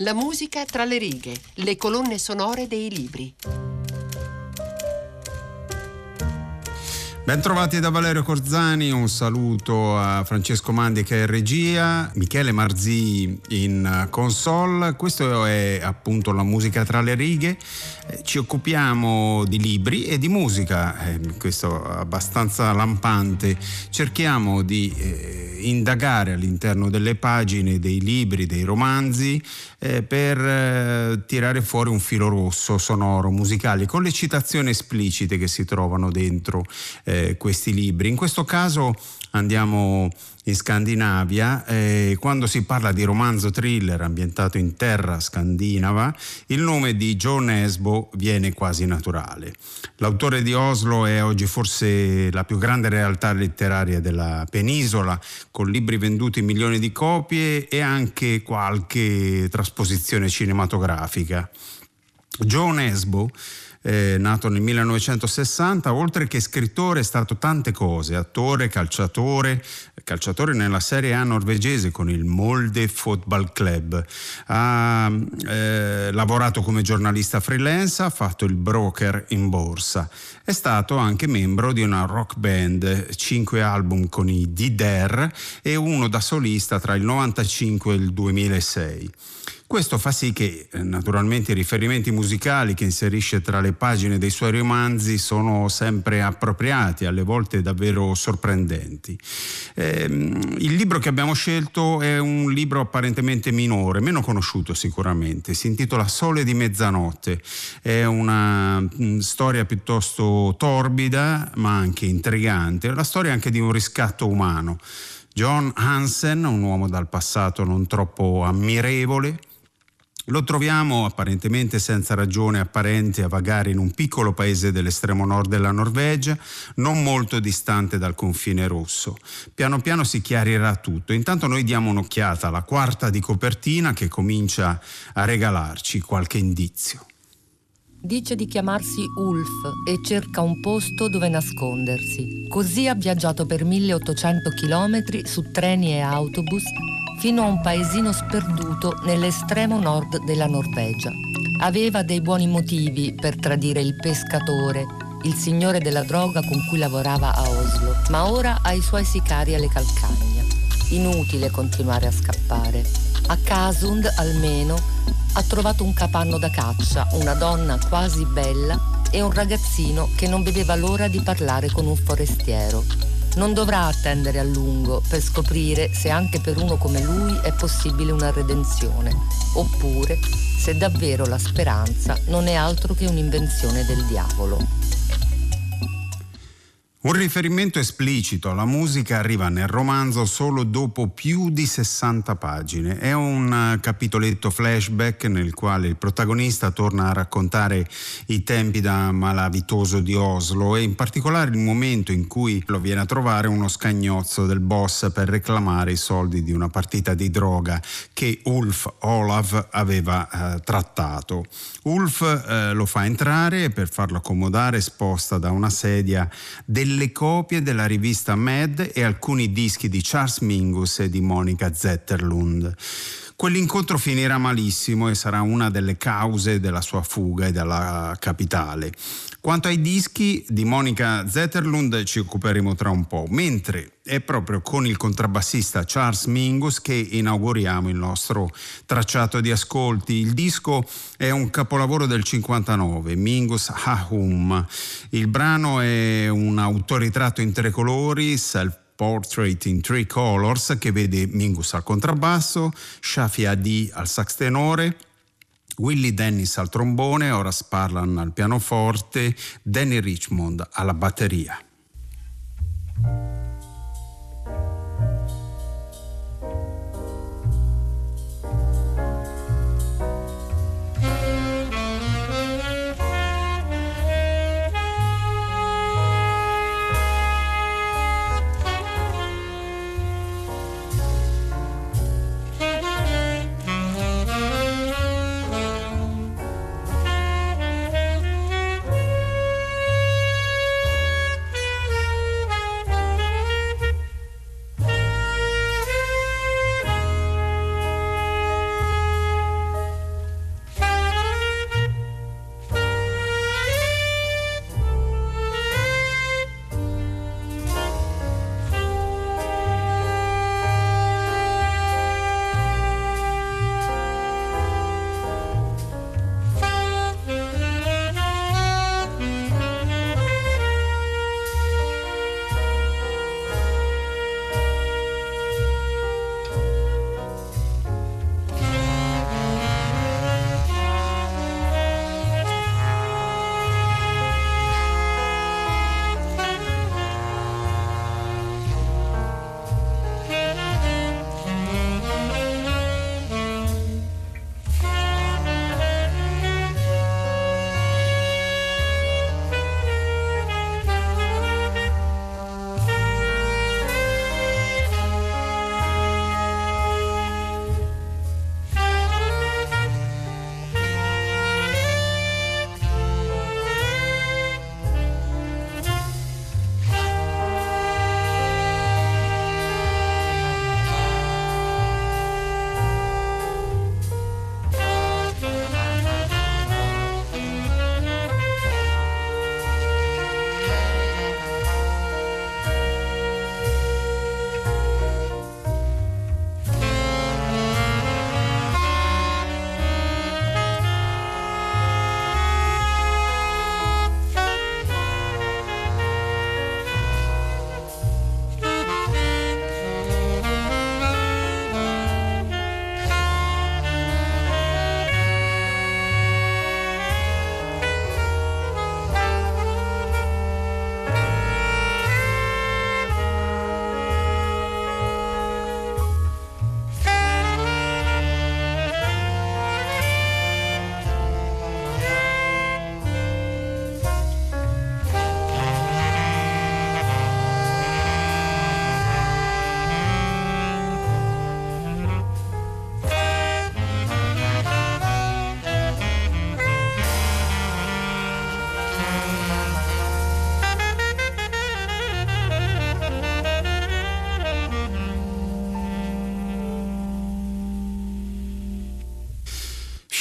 La musica tra le righe, le colonne sonore dei libri. Bentrovati da Valerio Corzani, un saluto a Francesco Mandi che è regia, Michele Marzi in console, questo è appunto la musica tra le righe, eh, ci occupiamo di libri e di musica, eh, questo abbastanza lampante, cerchiamo di eh, indagare all'interno delle pagine dei libri, dei romanzi, per tirare fuori un filo rosso sonoro, musicale, con le citazioni esplicite che si trovano dentro questi libri. In questo caso andiamo in Scandinavia, eh, quando si parla di romanzo thriller ambientato in terra scandinava, il nome di John Esbo viene quasi naturale. L'autore di Oslo è oggi forse la più grande realtà letteraria della penisola, con libri venduti in milioni di copie e anche qualche trasposizione cinematografica. John Esbo eh, nato nel 1960, oltre che scrittore è stato tante cose, attore, calciatore, calciatore nella Serie A norvegese con il Molde Football Club. Ha eh, lavorato come giornalista freelance, ha fatto il broker in borsa. È stato anche membro di una rock band, cinque album con i Dider e uno da solista tra il 1995 e il 2006. Questo fa sì che eh, naturalmente i riferimenti musicali che inserisce tra le pagine dei suoi romanzi sono sempre appropriati, alle volte davvero sorprendenti. Eh, il libro che abbiamo scelto è un libro apparentemente minore, meno conosciuto sicuramente, si intitola Sole di mezzanotte, è una mh, mm, storia piuttosto torbida ma anche intrigante, la storia anche di un riscatto umano. John Hansen, un uomo dal passato non troppo ammirevole, lo troviamo apparentemente senza ragione apparente a vagare in un piccolo paese dell'estremo nord della Norvegia, non molto distante dal confine rosso. Piano piano si chiarirà tutto. Intanto noi diamo un'occhiata alla quarta di copertina che comincia a regalarci qualche indizio. Dice di chiamarsi Ulf e cerca un posto dove nascondersi. Così ha viaggiato per 1800 km su treni e autobus fino a un paesino sperduto nell'estremo nord della Norvegia. Aveva dei buoni motivi per tradire il pescatore, il signore della droga con cui lavorava a Oslo, ma ora ha i suoi sicari alle calcagna. Inutile continuare a scappare. A Kasund, almeno, ha trovato un capanno da caccia, una donna quasi bella e un ragazzino che non vedeva l'ora di parlare con un forestiero non dovrà attendere a lungo per scoprire se anche per uno come lui è possibile una redenzione, oppure se davvero la speranza non è altro che un'invenzione del diavolo. Un riferimento esplicito alla musica arriva nel romanzo solo dopo più di 60 pagine. È un eh, capitoletto flashback nel quale il protagonista torna a raccontare i tempi da malavitoso di Oslo e in particolare il momento in cui lo viene a trovare uno scagnozzo del boss per reclamare i soldi di una partita di droga che Ulf Olav aveva eh, trattato. Ulf eh, lo fa entrare e per farlo accomodare sposta da una sedia delle delle copie della rivista Mad e alcuni dischi di Charles Mingus e di Monica Zetterlund. Quell'incontro finirà malissimo e sarà una delle cause della sua fuga dalla capitale. Quanto ai dischi di Monica Zetterlund ci occuperemo tra un po', mentre è proprio con il contrabbassista Charles Mingus che inauguriamo il nostro tracciato di ascolti. Il disco è un capolavoro del 59, Mingus Hahum. Il brano è un autoritratto in tre colori, self Portrait in Three Colors che vede Mingus al contrabbasso, Shafi Adi al sax tenore, Willie Dennis al trombone, Horace Parlan al pianoforte, Danny Richmond alla batteria.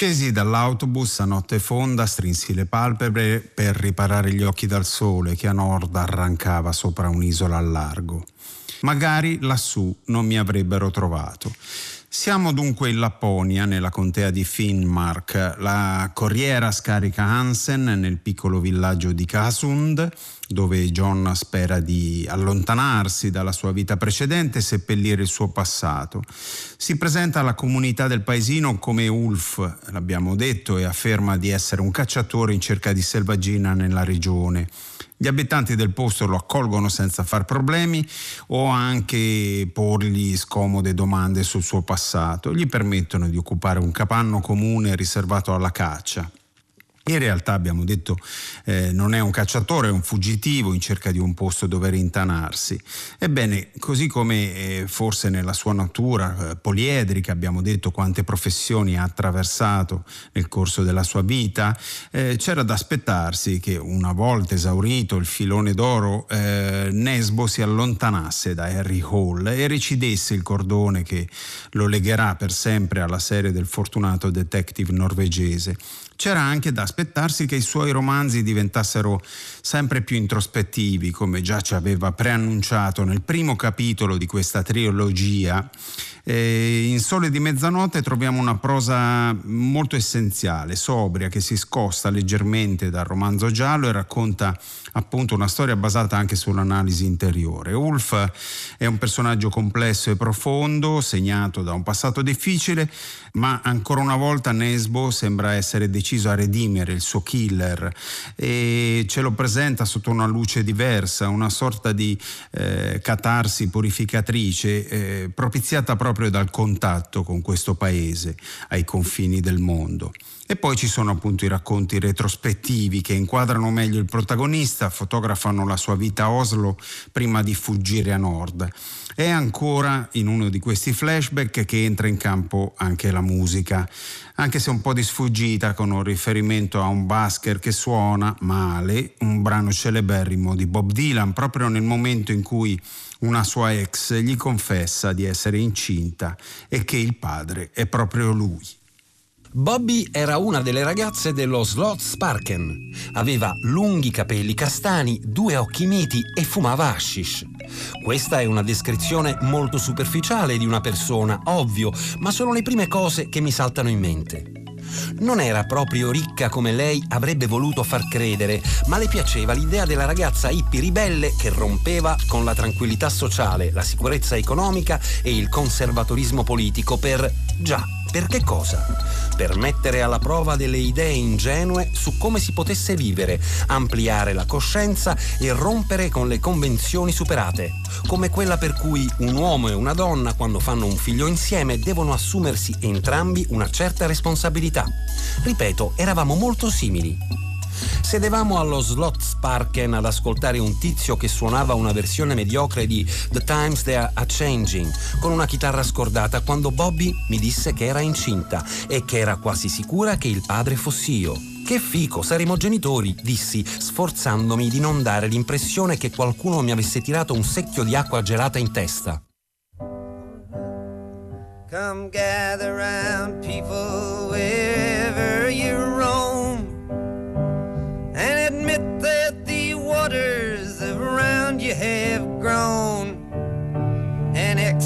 Scesi dall'autobus a notte fonda, strinsi le palpebre per riparare gli occhi dal sole che a nord arrancava sopra un'isola al largo. Magari lassù non mi avrebbero trovato. Siamo dunque in Lapponia, nella contea di Finnmark. La corriera scarica Hansen nel piccolo villaggio di Kasund, dove John spera di allontanarsi dalla sua vita precedente e seppellire il suo passato. Si presenta alla comunità del paesino come Ulf, l'abbiamo detto, e afferma di essere un cacciatore in cerca di selvaggina nella regione. Gli abitanti del posto lo accolgono senza far problemi o anche porgli scomode domande sul suo passato. Gli permettono di occupare un capanno comune riservato alla caccia. In realtà abbiamo detto eh, non è un cacciatore, è un fuggitivo in cerca di un posto dove rintanarsi. Ebbene, così come eh, forse nella sua natura eh, poliedrica abbiamo detto quante professioni ha attraversato nel corso della sua vita, eh, c'era da aspettarsi che una volta esaurito il filone d'oro eh, Nesbo si allontanasse da Harry Hall e recidesse il cordone che lo legherà per sempre alla serie del fortunato detective norvegese c'era anche da aspettarsi che i suoi romanzi diventassero sempre più introspettivi, come già ci aveva preannunciato nel primo capitolo di questa trilogia. E in Sole di mezzanotte troviamo una prosa molto essenziale, sobria, che si scosta leggermente dal romanzo giallo e racconta appunto una storia basata anche sull'analisi interiore. Ulf è un personaggio complesso e profondo, segnato da un passato difficile, ma ancora una volta Nesbo sembra essere deciso a redimere il suo killer e ce lo presenta sotto una luce diversa, una sorta di eh, catarsi purificatrice eh, propiziata proprio dal contatto con questo paese ai confini del mondo. E poi ci sono appunto i racconti retrospettivi che inquadrano meglio il protagonista, fotografano la sua vita a Oslo prima di fuggire a nord. E ancora in uno di questi flashback che entra in campo anche la musica, anche se un po' di sfuggita con un riferimento a un basker che suona male un brano celeberrimo di Bob Dylan proprio nel momento in cui una sua ex gli confessa di essere incinta e che il padre è proprio lui. Bobby era una delle ragazze dello Slot Sparken. Aveva lunghi capelli castani, due occhi miti e fumava hashish. Questa è una descrizione molto superficiale di una persona, ovvio, ma sono le prime cose che mi saltano in mente. Non era proprio ricca come lei avrebbe voluto far credere, ma le piaceva l'idea della ragazza hippie ribelle che rompeva con la tranquillità sociale, la sicurezza economica e il conservatorismo politico per, già, per che cosa? Per mettere alla prova delle idee ingenue su come si potesse vivere, ampliare la coscienza e rompere con le convenzioni superate, come quella per cui un uomo e una donna quando fanno un figlio insieme devono assumersi entrambi una certa responsabilità. Ripeto, eravamo molto simili. Sedevamo allo Slot Sparken ad ascoltare un tizio che suonava una versione mediocre di The Times They Are Changing con una chitarra scordata quando Bobby mi disse che era incinta e che era quasi sicura che il padre fossi io. Che fico, saremo genitori, dissi, sforzandomi di non dare l'impressione che qualcuno mi avesse tirato un secchio di acqua gelata in testa. Come gather round people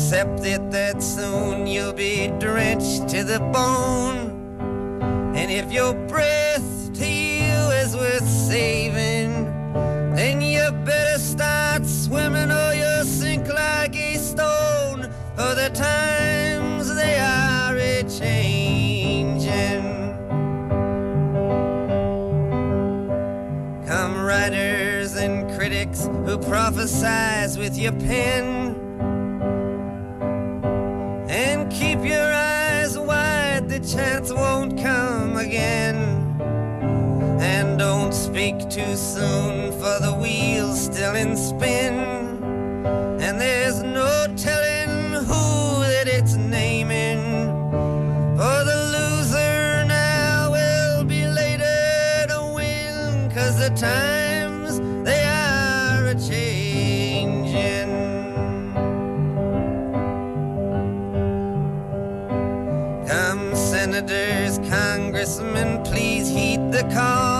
accept it that soon you'll be drenched to the bone. And if your breath to you is worth saving, then you better start swimming or you'll sink like a stone. For the times they are a changing. Come, writers and critics who prophesize with your pen. Keep your eyes wide, the chance won't come again. And don't speak too soon, for the wheel's still in spin. And there's no telling who that it's naming. For the loser now will be later to win, cause the time congressmen, please heed the call.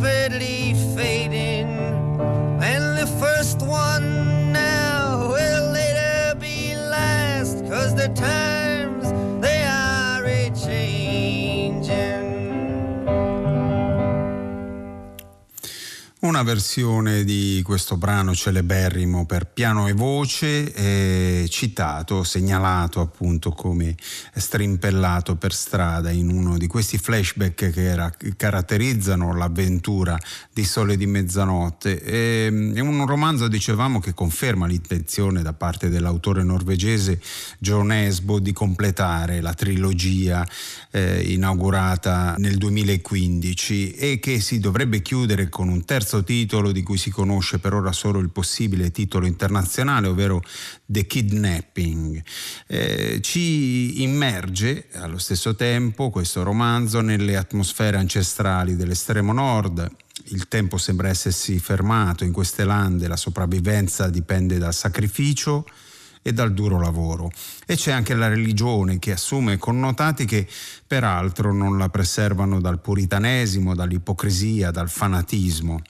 Rapidly Una versione di questo brano celeberrimo per piano e voce, eh, citato, segnalato appunto come strimpellato per strada in uno di questi flashback che era- caratterizzano l'avventura di Sole di Mezzanotte. E, è un romanzo, dicevamo, che conferma l'intenzione da parte dell'autore norvegese John Esbo di completare la trilogia eh, inaugurata nel 2015 e che si dovrebbe chiudere con un terzo titolo di cui si conosce per ora solo il possibile titolo internazionale, ovvero The Kidnapping. Eh, ci immerge allo stesso tempo questo romanzo nelle atmosfere ancestrali dell'estremo nord. Il tempo sembra essersi fermato in queste lande, la sopravvivenza dipende dal sacrificio e dal duro lavoro. E c'è anche la religione che assume connotati che peraltro non la preservano dal puritanesimo, dall'ipocrisia, dal fanatismo.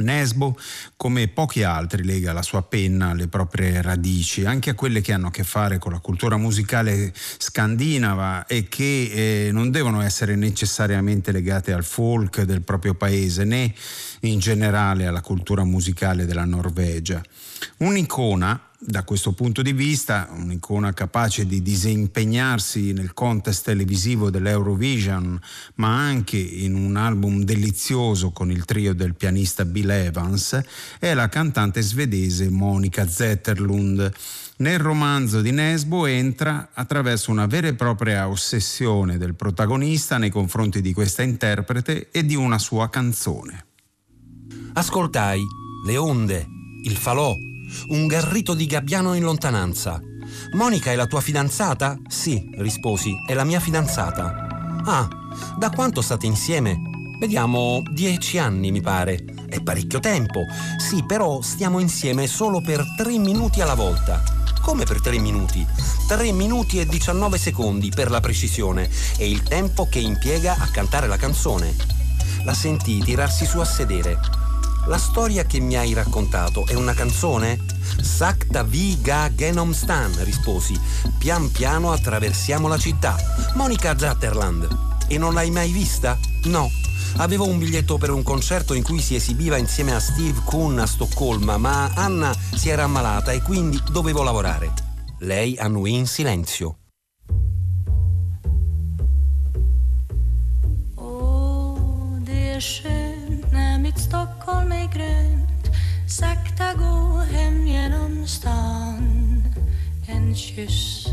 Nesbo, come pochi altri, lega la sua penna alle proprie radici, anche a quelle che hanno a che fare con la cultura musicale scandinava e che eh, non devono essere necessariamente legate al folk del proprio paese né in generale alla cultura musicale della Norvegia. Un'icona da questo punto di vista, un'icona capace di disimpegnarsi nel contest televisivo dell'Eurovision, ma anche in un album delizioso con il trio del pianista Bill Evans, è la cantante svedese Monica Zetterlund. Nel romanzo di Nesbo entra attraverso una vera e propria ossessione del protagonista nei confronti di questa interprete e di una sua canzone. Ascoltai le onde, il falò, un garrito di gabbiano in lontananza. Monica è la tua fidanzata? Sì, risposi, è la mia fidanzata. Ah, da quanto state insieme? Vediamo, dieci anni mi pare. È parecchio tempo. Sì, però stiamo insieme solo per tre minuti alla volta. Come per tre minuti? Tre minuti e 19 secondi per la precisione. È il tempo che impiega a cantare la canzone. La sentii tirarsi su a sedere. La storia che mi hai raccontato è una canzone? Sakta Viga Genomstan, risposi. Pian piano attraversiamo la città. Monica Zatterland. E non l'hai mai vista? No. Avevo un biglietto per un concerto in cui si esibiva insieme a Steve Kuhn a Stoccolma, ma Anna si era ammalata e quindi dovevo lavorare. Lei annuì in silenzio. Åh, det är skönt när mitt Stockholm är grönt. Sakta gå hem genom stan. En kyss,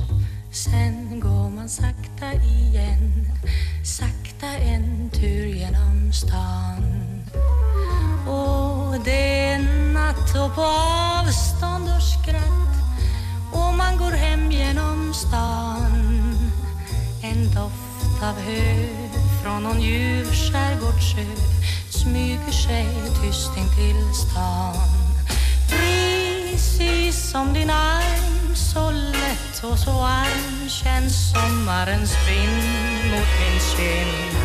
sen går man sakta igen. Sakta en tur genom stan. Och det är natt och på avstånd och skratt. Och man går hem genom stan. En doft av hö från någon ljuv skärgårdssjö smyger sig tyst in till stan. Precis som din arm, så lätt och så varm känns sommarens vind mot min kind.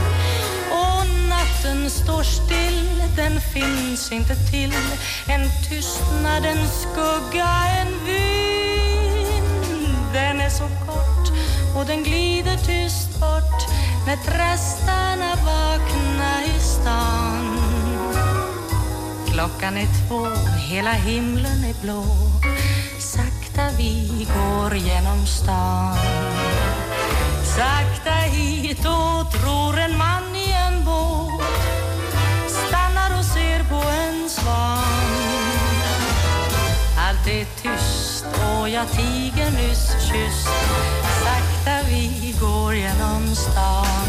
Och natten står still, den finns inte till. En tystnadens skugga, en vind. Den är så kort och den glider tyst bort när trästarna vaknar Klockan är två, hela himlen är blå. Sakta vi går genom stan. Sakta hitåt tror en man i en båt. Stannar och ser på en svan. Allt är tyst och jag tiger nyss kysst. Sakta vi går genom stan.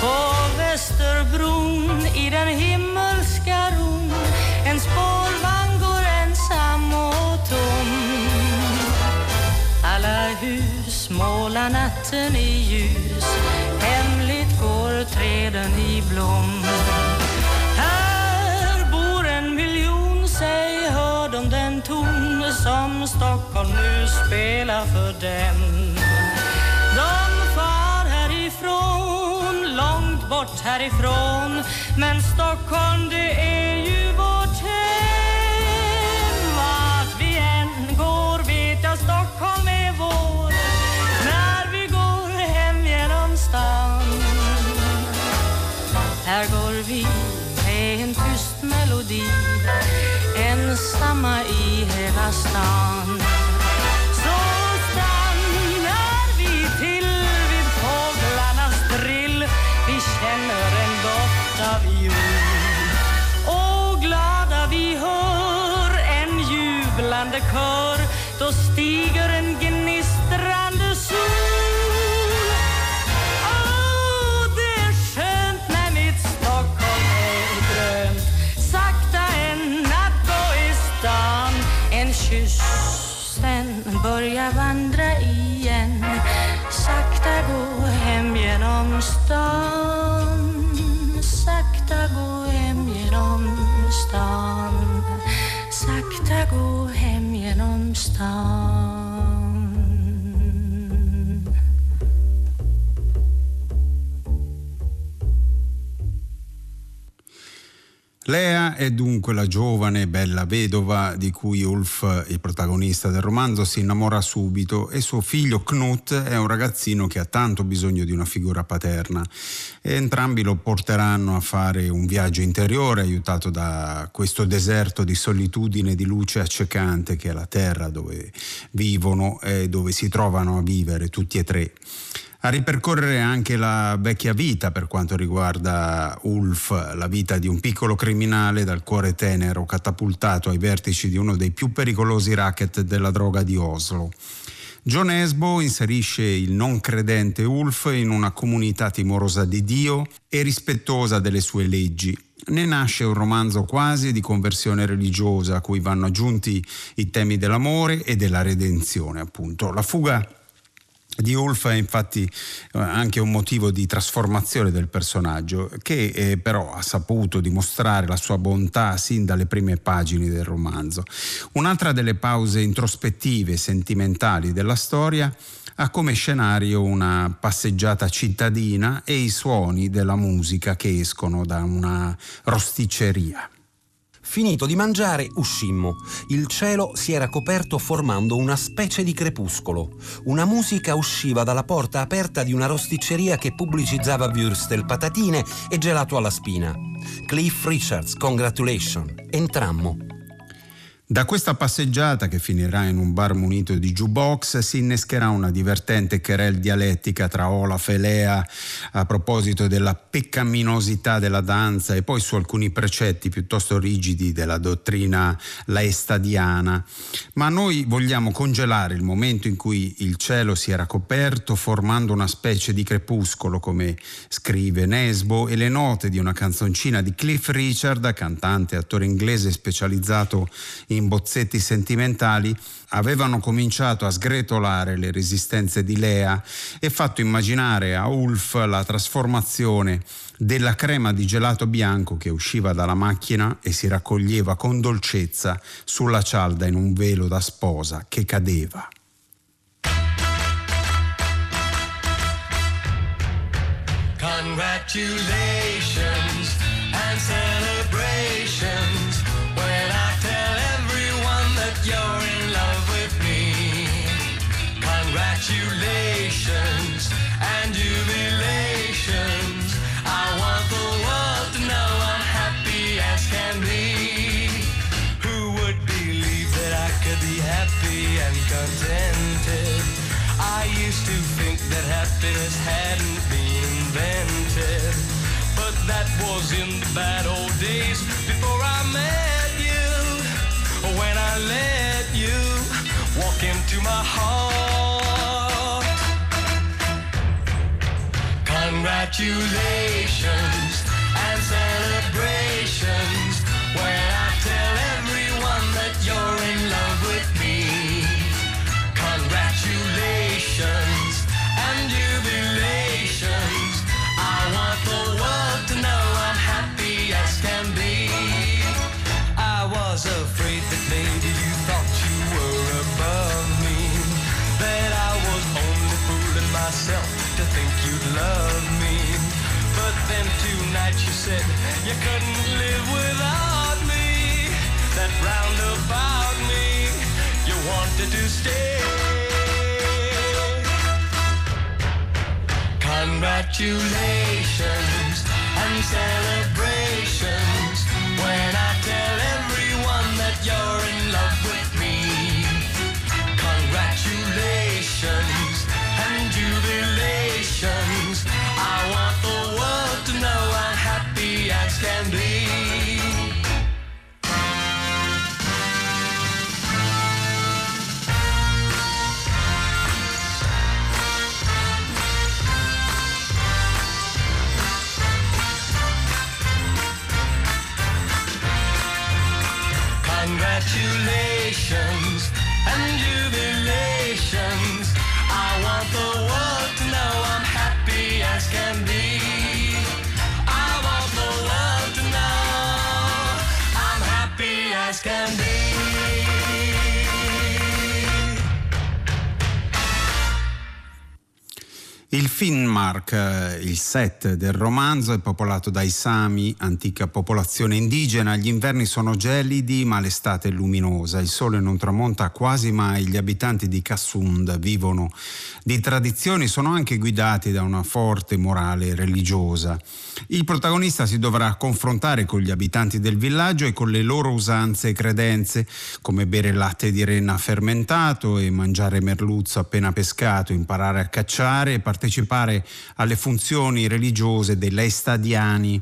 På Västerbron i den himmelska natten i ljus hemligt går träden i blom. Här bor en miljon, säg hör de den ton som Stockholm nu spelar för dem. De far härifrån, långt bort härifrån Men Stockholm det är ju vårt hem melodi Ensamma i hela stan. Så stannar vi till vid fåglarnas drill. Vi känner en doft av jul. Och glada vi hör en jublande kör. Genom è dunque la giovane bella vedova di cui Ulf, il protagonista del romanzo, si innamora subito e suo figlio Knut è un ragazzino che ha tanto bisogno di una figura paterna. E entrambi lo porteranno a fare un viaggio interiore aiutato da questo deserto di solitudine e di luce accecante che è la terra dove vivono e dove si trovano a vivere tutti e tre a ripercorrere anche la vecchia vita per quanto riguarda Ulf, la vita di un piccolo criminale dal cuore tenero catapultato ai vertici di uno dei più pericolosi racket della droga di Oslo. John Esbo inserisce il non credente Ulf in una comunità timorosa di Dio e rispettosa delle sue leggi. Ne nasce un romanzo quasi di conversione religiosa a cui vanno aggiunti i temi dell'amore e della redenzione, appunto. La fuga di Ulf è infatti anche un motivo di trasformazione del personaggio che eh, però ha saputo dimostrare la sua bontà sin dalle prime pagine del romanzo. Un'altra delle pause introspettive e sentimentali della storia ha come scenario una passeggiata cittadina e i suoni della musica che escono da una rosticceria. Finito di mangiare, uscimmo. Il cielo si era coperto formando una specie di crepuscolo. Una musica usciva dalla porta aperta di una rosticceria che pubblicizzava würstel, patatine e gelato alla spina. Cliff Richards, congratulations. Entrammo. Da questa passeggiata, che finirà in un bar munito di jukebox, si innescherà una divertente querel dialettica tra Olaf e Lea a proposito della peccaminosità della danza e poi su alcuni precetti piuttosto rigidi della dottrina laestadiana. Ma noi vogliamo congelare il momento in cui il cielo si era coperto formando una specie di crepuscolo, come scrive Nesbo, e le note di una canzoncina di Cliff Richard, cantante e attore inglese specializzato in in bozzetti sentimentali avevano cominciato a sgretolare le resistenze di Lea e fatto immaginare a Ulf la trasformazione della crema di gelato bianco che usciva dalla macchina e si raccoglieva con dolcezza sulla cialda in un velo da sposa che cadeva. Congratulations and celebrations contented? I used to think that happiness hadn't been invented. But that was in the bad old days before I met you. When I let you walk into my heart. Congratulations and celebrations when tonight you said you couldn't live without me. That round about me, you wanted to stay. Congratulations and celebrations when I Il Finnmark, eh, il set del romanzo, è popolato dai Sami, antica popolazione indigena. Gli inverni sono gelidi, ma l'estate è luminosa. Il sole non tramonta quasi mai. Gli abitanti di Kassund vivono di tradizioni, sono anche guidati da una forte morale religiosa. Il protagonista si dovrà confrontare con gli abitanti del villaggio e con le loro usanze e credenze, come bere latte di renna fermentato e mangiare merluzzo appena pescato, imparare a cacciare e partecipare alle funzioni religiose dei Leistadiani,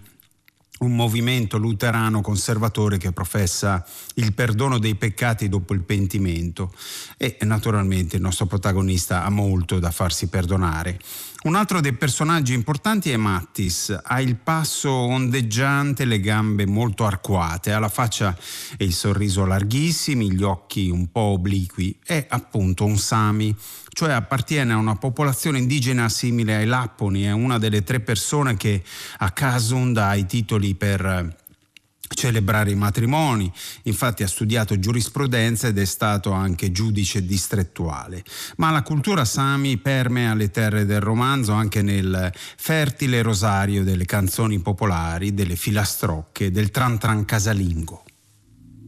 un movimento luterano conservatore che professa il perdono dei peccati dopo il pentimento e naturalmente il nostro protagonista ha molto da farsi perdonare. Un altro dei personaggi importanti è Mattis, ha il passo ondeggiante, le gambe molto arcuate, ha la faccia e il sorriso larghissimi, gli occhi un po' obliqui, è appunto un Sami, cioè appartiene a una popolazione indigena simile ai Lapponi, è una delle tre persone che a Kasund ha i titoli per celebrare i matrimoni, infatti ha studiato giurisprudenza ed è stato anche giudice distrettuale. Ma la cultura Sami permea le terre del romanzo anche nel fertile rosario delle canzoni popolari, delle filastrocche, del tran tran casalingo.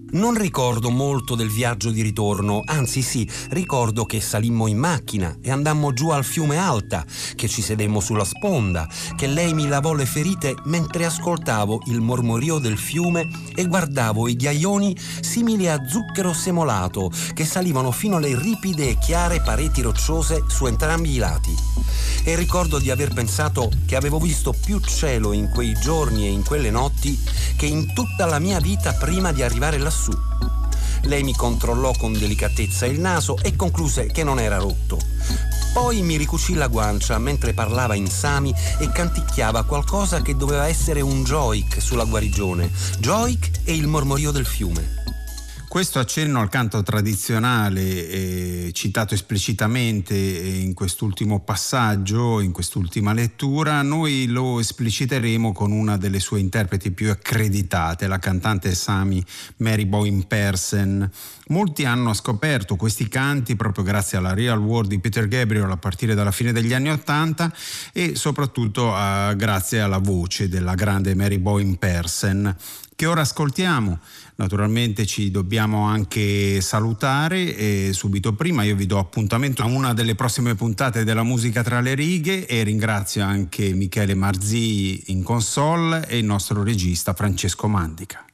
Non ricordo molto del viaggio di ritorno, anzi sì, ricordo che salimmo in macchina e andammo giù al fiume Alta, che ci sedemmo sulla sponda, che lei mi lavò le ferite mentre ascoltavo il mormorio del fiume e guardavo i ghiaioni simili a zucchero semolato che salivano fino alle ripide e chiare pareti rocciose su entrambi i lati. E ricordo di aver pensato che avevo visto più cielo in quei giorni e in quelle notti che in tutta la mia vita prima di arrivare lassù. Lei mi controllò con delicatezza il naso e concluse che non era rotto. Poi mi ricucì la guancia mentre parlava in sami e canticchiava qualcosa che doveva essere un joik sulla guarigione. Joik e il mormorio del fiume. Questo accenno al canto tradizionale, eh, citato esplicitamente in quest'ultimo passaggio, in quest'ultima lettura, noi lo espliciteremo con una delle sue interpreti più accreditate, la cantante Sami Mary Boyne Persen. Molti hanno scoperto questi canti proprio grazie alla Real World di Peter Gabriel a partire dalla fine degli anni Ottanta e soprattutto a, grazie alla voce della grande Mary Boyne Persen che ora ascoltiamo. Naturalmente ci dobbiamo anche salutare e subito prima io vi do appuntamento a una delle prossime puntate della musica tra le righe e ringrazio anche Michele Marzì in console e il nostro regista Francesco Mandica.